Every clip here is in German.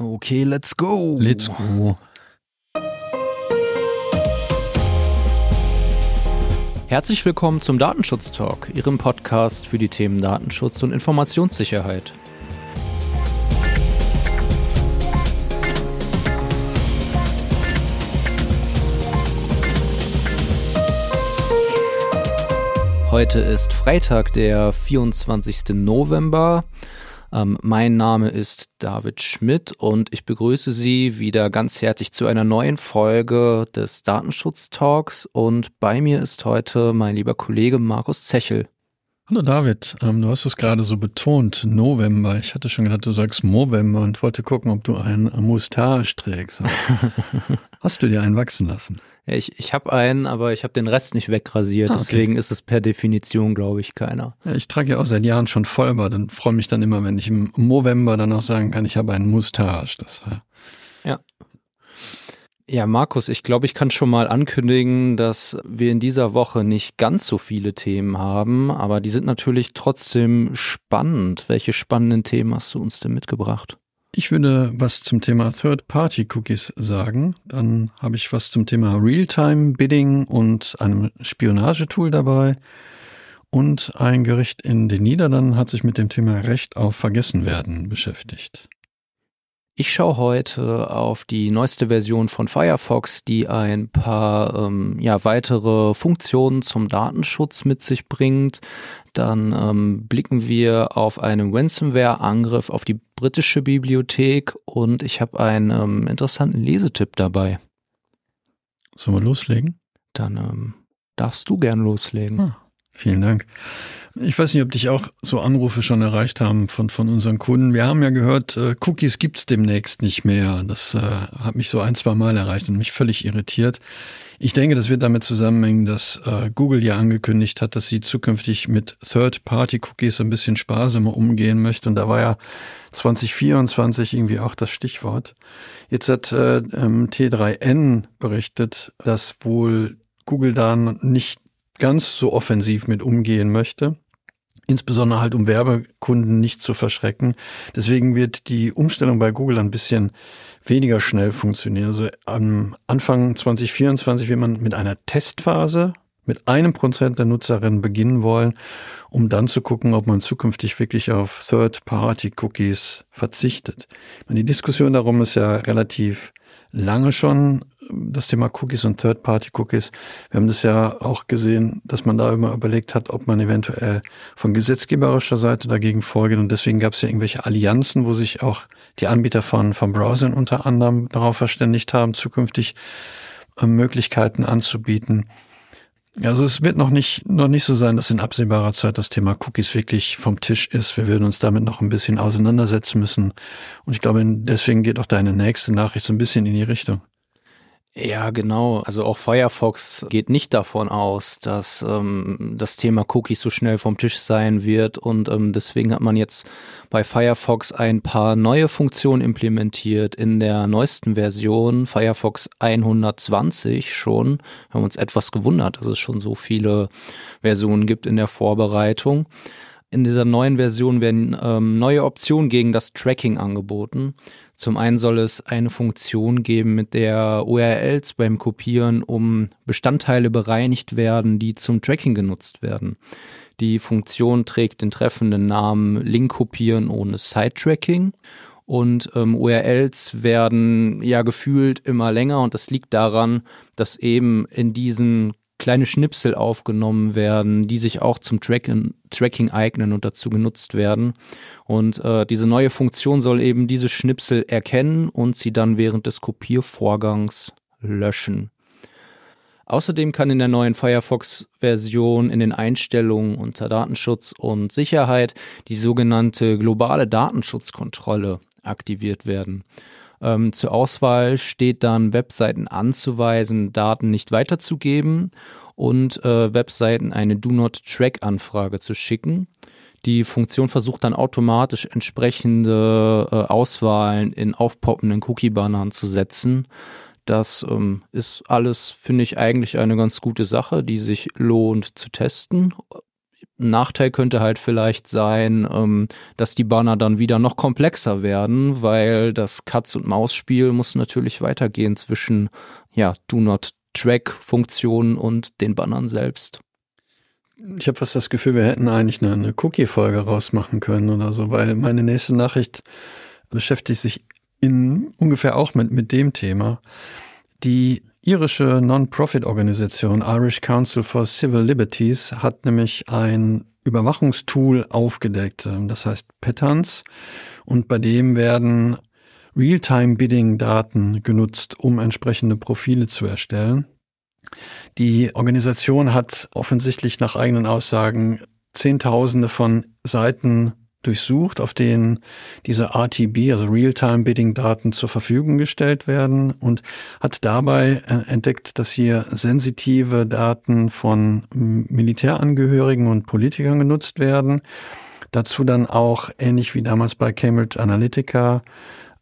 Okay, let's go. Let's go. Herzlich willkommen zum Datenschutz Talk, Ihrem Podcast für die Themen Datenschutz und Informationssicherheit. Heute ist Freitag, der 24. November. Ähm, mein Name ist David Schmidt und ich begrüße Sie wieder ganz herzlich zu einer neuen Folge des Datenschutz Talks. Und bei mir ist heute mein lieber Kollege Markus Zechel. Hallo David, ähm, du hast es gerade so betont, November. Ich hatte schon gedacht, du sagst Movember und wollte gucken, ob du einen Moustache trägst. hast du dir einen wachsen lassen? Ja, ich ich habe einen, aber ich habe den Rest nicht wegrasiert. Ah, okay. Deswegen ist es per Definition, glaube ich, keiner. Ja, ich trage ja auch seit Jahren schon Vollbart und freue mich dann immer, wenn ich im November dann auch sagen kann, ich habe einen Moustache. Das, ja. Ja, Markus, ich glaube, ich kann schon mal ankündigen, dass wir in dieser Woche nicht ganz so viele Themen haben, aber die sind natürlich trotzdem spannend. Welche spannenden Themen hast du uns denn mitgebracht? Ich würde was zum Thema Third-Party-Cookies sagen. Dann habe ich was zum Thema Real-Time-Bidding und einem Spionagetool dabei. Und ein Gericht in den Niederlanden hat sich mit dem Thema Recht auf Vergessenwerden beschäftigt. Ich schaue heute auf die neueste Version von Firefox, die ein paar ähm, ja, weitere Funktionen zum Datenschutz mit sich bringt. Dann ähm, blicken wir auf einen Ransomware-Angriff auf die britische Bibliothek und ich habe einen ähm, interessanten Lesetipp dabei. Sollen wir loslegen? Dann ähm, darfst du gern loslegen. Ah, vielen Dank. Ich weiß nicht, ob dich auch so Anrufe schon erreicht haben von, von unseren Kunden. Wir haben ja gehört, äh, Cookies gibt's demnächst nicht mehr. Das äh, hat mich so ein, zwei Mal erreicht und mich völlig irritiert. Ich denke, das wird damit zusammenhängen, dass äh, Google ja angekündigt hat, dass sie zukünftig mit Third-Party-Cookies ein bisschen sparsamer umgehen möchte. Und da war ja 2024 irgendwie auch das Stichwort. Jetzt hat äh, ähm, T3N berichtet, dass wohl Google da nicht ganz so offensiv mit umgehen möchte insbesondere halt um Werbekunden nicht zu verschrecken. Deswegen wird die Umstellung bei Google ein bisschen weniger schnell funktionieren. Also am Anfang 2024 wird man mit einer Testphase mit einem Prozent der Nutzerinnen beginnen wollen, um dann zu gucken, ob man zukünftig wirklich auf Third-Party-Cookies verzichtet. Die Diskussion darum ist ja relativ lange schon das Thema Cookies und Third-Party-Cookies. Wir haben das ja auch gesehen, dass man da immer überlegt hat, ob man eventuell von gesetzgeberischer Seite dagegen vorgeht. Und deswegen gab es ja irgendwelche Allianzen, wo sich auch die Anbieter von, von Browsern unter anderem darauf verständigt haben, zukünftig äh, Möglichkeiten anzubieten. Also es wird noch nicht, noch nicht so sein, dass in absehbarer Zeit das Thema Cookies wirklich vom Tisch ist. Wir werden uns damit noch ein bisschen auseinandersetzen müssen. Und ich glaube, deswegen geht auch deine nächste Nachricht so ein bisschen in die Richtung. Ja, genau. Also auch Firefox geht nicht davon aus, dass ähm, das Thema Cookies so schnell vom Tisch sein wird. Und ähm, deswegen hat man jetzt bei Firefox ein paar neue Funktionen implementiert in der neuesten Version, Firefox 120 schon. Wir haben uns etwas gewundert, dass es schon so viele Versionen gibt in der Vorbereitung. In dieser neuen Version werden ähm, neue Optionen gegen das Tracking angeboten. Zum einen soll es eine Funktion geben, mit der URLs beim Kopieren um Bestandteile bereinigt werden, die zum Tracking genutzt werden. Die Funktion trägt den treffenden Namen Link kopieren ohne Side-Tracking und ähm, URLs werden ja gefühlt immer länger und das liegt daran, dass eben in diesen kleine Schnipsel aufgenommen werden, die sich auch zum Tracken, Tracking eignen und dazu genutzt werden. Und äh, diese neue Funktion soll eben diese Schnipsel erkennen und sie dann während des Kopiervorgangs löschen. Außerdem kann in der neuen Firefox-Version in den Einstellungen unter Datenschutz und Sicherheit die sogenannte globale Datenschutzkontrolle aktiviert werden. Ähm, zur Auswahl steht dann, Webseiten anzuweisen, Daten nicht weiterzugeben und äh, Webseiten eine Do Not Track-Anfrage zu schicken. Die Funktion versucht dann automatisch entsprechende äh, Auswahlen in aufpoppenden Cookie-Bannern zu setzen. Das ähm, ist alles, finde ich, eigentlich eine ganz gute Sache, die sich lohnt zu testen. Nachteil könnte halt vielleicht sein, ähm, dass die Banner dann wieder noch komplexer werden, weil das Katz- und Maus-Spiel muss natürlich weitergehen zwischen ja, Do Not Track-Funktionen und den Bannern selbst. Ich habe fast das Gefühl, wir hätten eigentlich eine, eine Cookie-Folge rausmachen können oder so, weil meine nächste Nachricht beschäftigt sich in ungefähr auch mit, mit dem Thema. Die irische Non-Profit-Organisation Irish Council for Civil Liberties hat nämlich ein Überwachungstool aufgedeckt, ähm, das heißt Patterns, und bei dem werden Real-Time-Bidding-Daten genutzt, um entsprechende Profile zu erstellen. Die Organisation hat offensichtlich nach eigenen Aussagen Zehntausende von Seiten durchsucht, auf denen diese RTB, also Real-Time-Bidding-Daten zur Verfügung gestellt werden und hat dabei äh, entdeckt, dass hier sensitive Daten von Militärangehörigen und Politikern genutzt werden. Dazu dann auch, ähnlich wie damals bei Cambridge Analytica,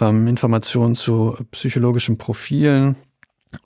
ähm, Informationen zu psychologischen Profilen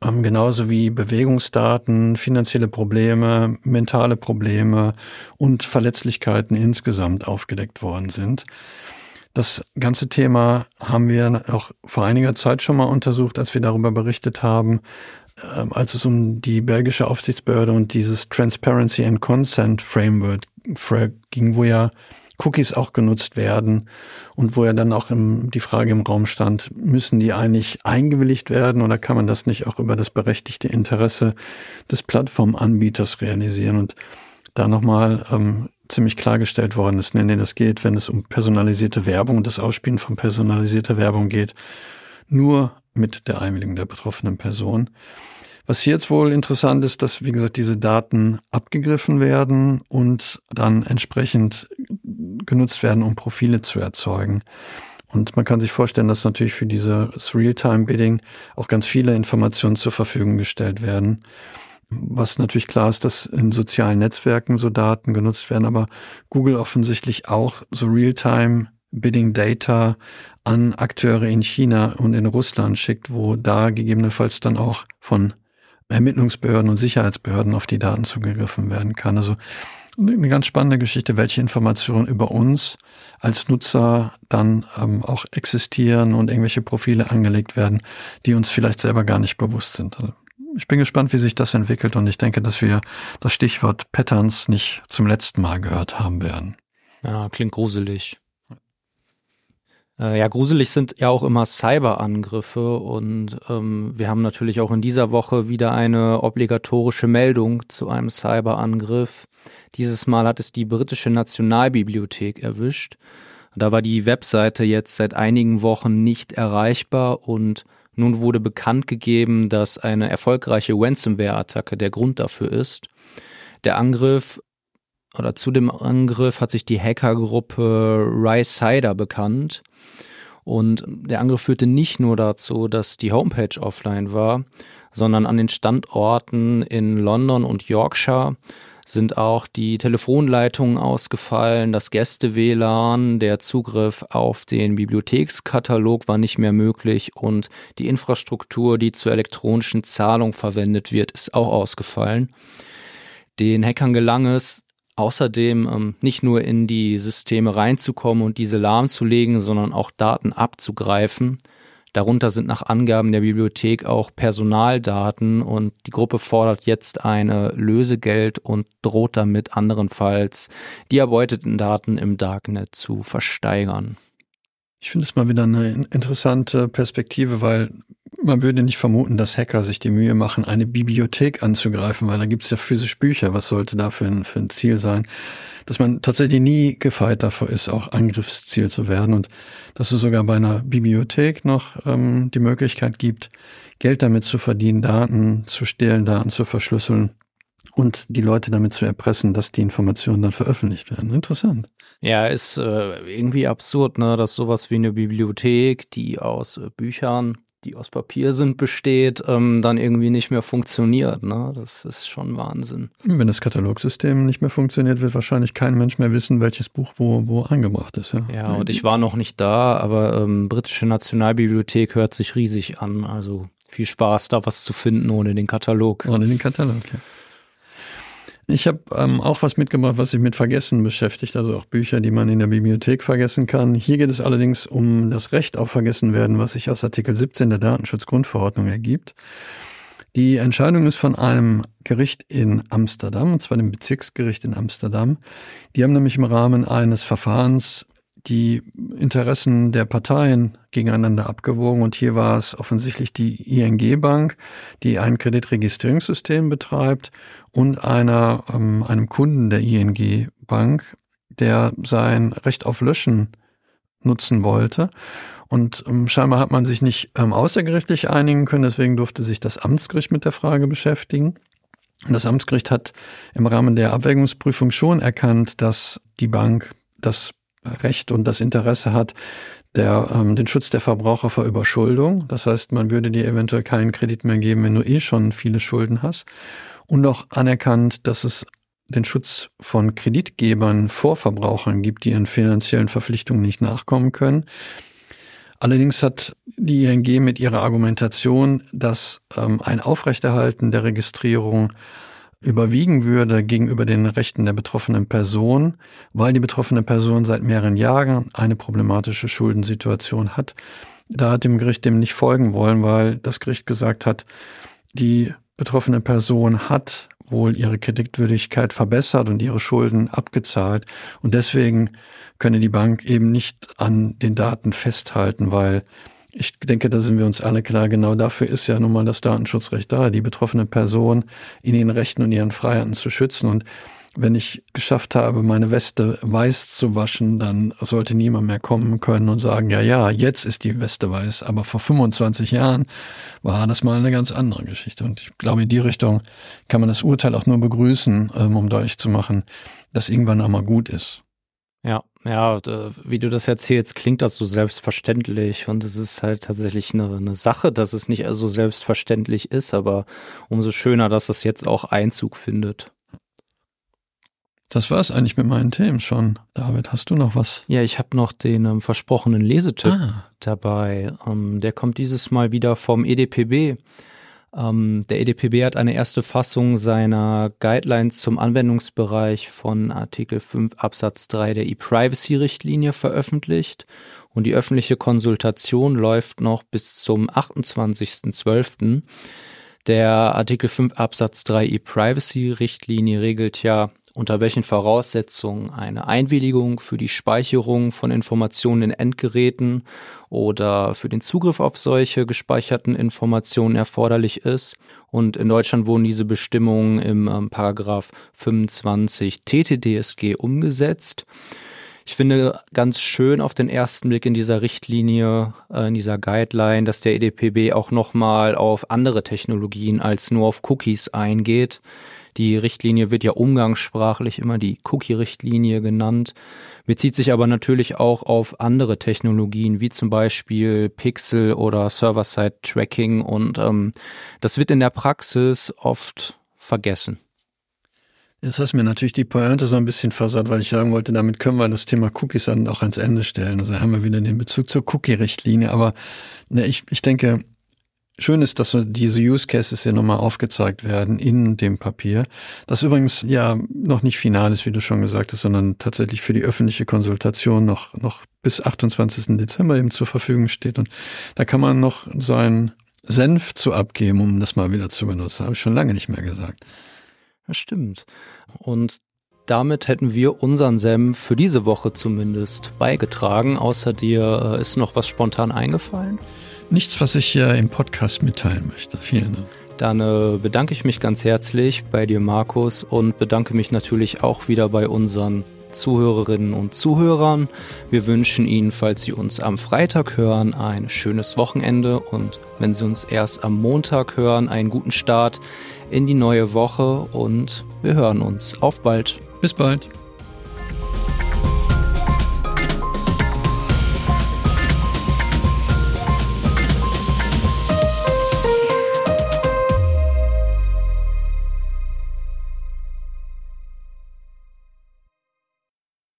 ähm, genauso wie Bewegungsdaten, finanzielle Probleme, mentale Probleme und Verletzlichkeiten insgesamt aufgedeckt worden sind. Das ganze Thema haben wir auch vor einiger Zeit schon mal untersucht, als wir darüber berichtet haben, ähm, als es um die belgische Aufsichtsbehörde und dieses Transparency and Consent Framework ging, wo ja Cookies auch genutzt werden und wo ja dann auch im, die Frage im Raum stand, müssen die eigentlich eingewilligt werden oder kann man das nicht auch über das berechtigte Interesse des Plattformanbieters realisieren? Und da nochmal ähm, ziemlich klargestellt worden ist, nee, nee, das geht, wenn es um personalisierte Werbung und das Ausspielen von personalisierter Werbung geht, nur mit der Einwilligung der betroffenen Person. Was hier jetzt wohl interessant ist, dass, wie gesagt, diese Daten abgegriffen werden und dann entsprechend genutzt werden, um Profile zu erzeugen. Und man kann sich vorstellen, dass natürlich für dieses Real-Time-Bidding auch ganz viele Informationen zur Verfügung gestellt werden. Was natürlich klar ist, dass in sozialen Netzwerken so Daten genutzt werden, aber Google offensichtlich auch so Real-Time Bidding Data an Akteure in China und in Russland schickt, wo da gegebenenfalls dann auch von Ermittlungsbehörden und Sicherheitsbehörden auf die Daten zugegriffen werden kann. Also eine ganz spannende Geschichte, welche Informationen über uns als Nutzer dann ähm, auch existieren und irgendwelche Profile angelegt werden, die uns vielleicht selber gar nicht bewusst sind. Also ich bin gespannt, wie sich das entwickelt und ich denke, dass wir das Stichwort Patterns nicht zum letzten Mal gehört haben werden. Ja, klingt gruselig. Äh, ja, gruselig sind ja auch immer Cyberangriffe und ähm, wir haben natürlich auch in dieser Woche wieder eine obligatorische Meldung zu einem Cyberangriff. Dieses Mal hat es die britische Nationalbibliothek erwischt. Da war die Webseite jetzt seit einigen Wochen nicht erreichbar und nun wurde bekannt gegeben, dass eine erfolgreiche Ransomware-Attacke der Grund dafür ist. Der Angriff oder zu dem Angriff hat sich die Hackergruppe Rysider bekannt. Und der Angriff führte nicht nur dazu, dass die Homepage offline war, sondern an den Standorten in London und Yorkshire sind auch die Telefonleitungen ausgefallen, das Gäste-WLAN, der Zugriff auf den Bibliothekskatalog war nicht mehr möglich und die Infrastruktur, die zur elektronischen Zahlung verwendet wird, ist auch ausgefallen. Den Hackern gelang es, außerdem ähm, nicht nur in die Systeme reinzukommen und diese lahmzulegen, sondern auch Daten abzugreifen. Darunter sind nach Angaben der Bibliothek auch Personaldaten und die Gruppe fordert jetzt eine Lösegeld und droht damit anderenfalls die erbeuteten Daten im Darknet zu versteigern. Ich finde es mal wieder eine interessante Perspektive, weil man würde nicht vermuten, dass Hacker sich die Mühe machen, eine Bibliothek anzugreifen, weil da gibt es ja physisch Bücher. Was sollte da für ein, für ein Ziel sein? Dass man tatsächlich nie gefeit davor ist, auch Angriffsziel zu werden und dass es sogar bei einer Bibliothek noch ähm, die Möglichkeit gibt, Geld damit zu verdienen, Daten zu stehlen, Daten zu verschlüsseln und die Leute damit zu erpressen, dass die Informationen dann veröffentlicht werden. Interessant. Ja, ist äh, irgendwie absurd, ne, dass sowas wie eine Bibliothek, die aus äh, Büchern die aus Papier sind, besteht, ähm, dann irgendwie nicht mehr funktioniert. Ne? Das ist schon Wahnsinn. Wenn das Katalogsystem nicht mehr funktioniert, wird wahrscheinlich kein Mensch mehr wissen, welches Buch wo, wo angebracht ist. Ja, ja und ich war noch nicht da, aber ähm, britische Nationalbibliothek hört sich riesig an. Also viel Spaß, da was zu finden ohne den Katalog. Ohne den Katalog, ja. Ich habe ähm, auch was mitgebracht, was sich mit Vergessen beschäftigt, also auch Bücher, die man in der Bibliothek vergessen kann. Hier geht es allerdings um das Recht auf Vergessenwerden, was sich aus Artikel 17 der Datenschutzgrundverordnung ergibt. Die Entscheidung ist von einem Gericht in Amsterdam, und zwar dem Bezirksgericht in Amsterdam. Die haben nämlich im Rahmen eines Verfahrens die Interessen der Parteien gegeneinander abgewogen und hier war es offensichtlich die ING Bank, die ein Kreditregistrierungssystem betreibt und einer, ähm, einem Kunden der ING Bank, der sein Recht auf Löschen nutzen wollte. Und ähm, scheinbar hat man sich nicht ähm, außergerichtlich einigen können, deswegen durfte sich das Amtsgericht mit der Frage beschäftigen. Und das Amtsgericht hat im Rahmen der Abwägungsprüfung schon erkannt, dass die Bank das Recht und das Interesse hat, der, ähm, den Schutz der Verbraucher vor Überschuldung. Das heißt, man würde dir eventuell keinen Kredit mehr geben, wenn du eh schon viele Schulden hast. Und auch anerkannt, dass es den Schutz von Kreditgebern vor Verbrauchern gibt, die ihren finanziellen Verpflichtungen nicht nachkommen können. Allerdings hat die ING mit ihrer Argumentation, dass ähm, ein Aufrechterhalten der Registrierung überwiegen würde gegenüber den Rechten der betroffenen Person, weil die betroffene Person seit mehreren Jahren eine problematische Schuldensituation hat. Da hat dem Gericht dem nicht folgen wollen, weil das Gericht gesagt hat, die betroffene Person hat wohl ihre Kreditwürdigkeit verbessert und ihre Schulden abgezahlt. Und deswegen könne die Bank eben nicht an den Daten festhalten, weil ich denke, da sind wir uns alle klar. Genau dafür ist ja nun mal das Datenschutzrecht da, die betroffene Person in ihren Rechten und ihren Freiheiten zu schützen. Und wenn ich geschafft habe, meine Weste weiß zu waschen, dann sollte niemand mehr kommen können und sagen, ja, ja, jetzt ist die Weste weiß. Aber vor 25 Jahren war das mal eine ganz andere Geschichte. Und ich glaube, in die Richtung kann man das Urteil auch nur begrüßen, ähm, um deutlich zu machen, dass irgendwann einmal gut ist. Ja, ja, wie du das erzählst, klingt das so selbstverständlich und es ist halt tatsächlich eine, eine Sache, dass es nicht so selbstverständlich ist, aber umso schöner, dass es jetzt auch Einzug findet. Das war es eigentlich mit meinen Themen schon. David, hast du noch was? Ja, ich habe noch den ähm, versprochenen Lesetipp ah. dabei. Ähm, der kommt dieses Mal wieder vom EDPB. Ähm, der EDPB hat eine erste Fassung seiner Guidelines zum Anwendungsbereich von Artikel 5 Absatz 3 der E-Privacy-Richtlinie veröffentlicht und die öffentliche Konsultation läuft noch bis zum 28.12. Der Artikel 5 Absatz 3 E-Privacy-Richtlinie regelt ja unter welchen Voraussetzungen eine Einwilligung für die Speicherung von Informationen in Endgeräten oder für den Zugriff auf solche gespeicherten Informationen erforderlich ist. Und in Deutschland wurden diese Bestimmungen im ähm, Paragraph 25 TTDSG umgesetzt. Ich finde ganz schön auf den ersten Blick in dieser Richtlinie, äh, in dieser Guideline, dass der EDPB auch nochmal auf andere Technologien als nur auf Cookies eingeht. Die Richtlinie wird ja umgangssprachlich immer die Cookie-Richtlinie genannt, bezieht sich aber natürlich auch auf andere Technologien, wie zum Beispiel Pixel oder Server-Side-Tracking und ähm, das wird in der Praxis oft vergessen. Jetzt hast du mir natürlich die Pointe so ein bisschen versaut, weil ich sagen wollte, damit können wir das Thema Cookies dann auch ans Ende stellen. Also haben wir wieder den Bezug zur Cookie-Richtlinie. Aber ne, ich, ich denke, Schön ist, dass diese Use Cases hier nochmal aufgezeigt werden in dem Papier. Das übrigens ja noch nicht final ist, wie du schon gesagt hast, sondern tatsächlich für die öffentliche Konsultation noch, noch bis 28. Dezember eben zur Verfügung steht. Und da kann man noch seinen Senf zu abgeben, um das mal wieder zu benutzen. Habe ich schon lange nicht mehr gesagt. Das stimmt. Und damit hätten wir unseren Senf für diese Woche zumindest beigetragen. Außer dir äh, ist noch was spontan eingefallen? Nichts, was ich hier im Podcast mitteilen möchte. Vielen Dank. Dann äh, bedanke ich mich ganz herzlich bei dir, Markus, und bedanke mich natürlich auch wieder bei unseren Zuhörerinnen und Zuhörern. Wir wünschen Ihnen, falls Sie uns am Freitag hören, ein schönes Wochenende und wenn Sie uns erst am Montag hören, einen guten Start in die neue Woche und wir hören uns. Auf bald. Bis bald.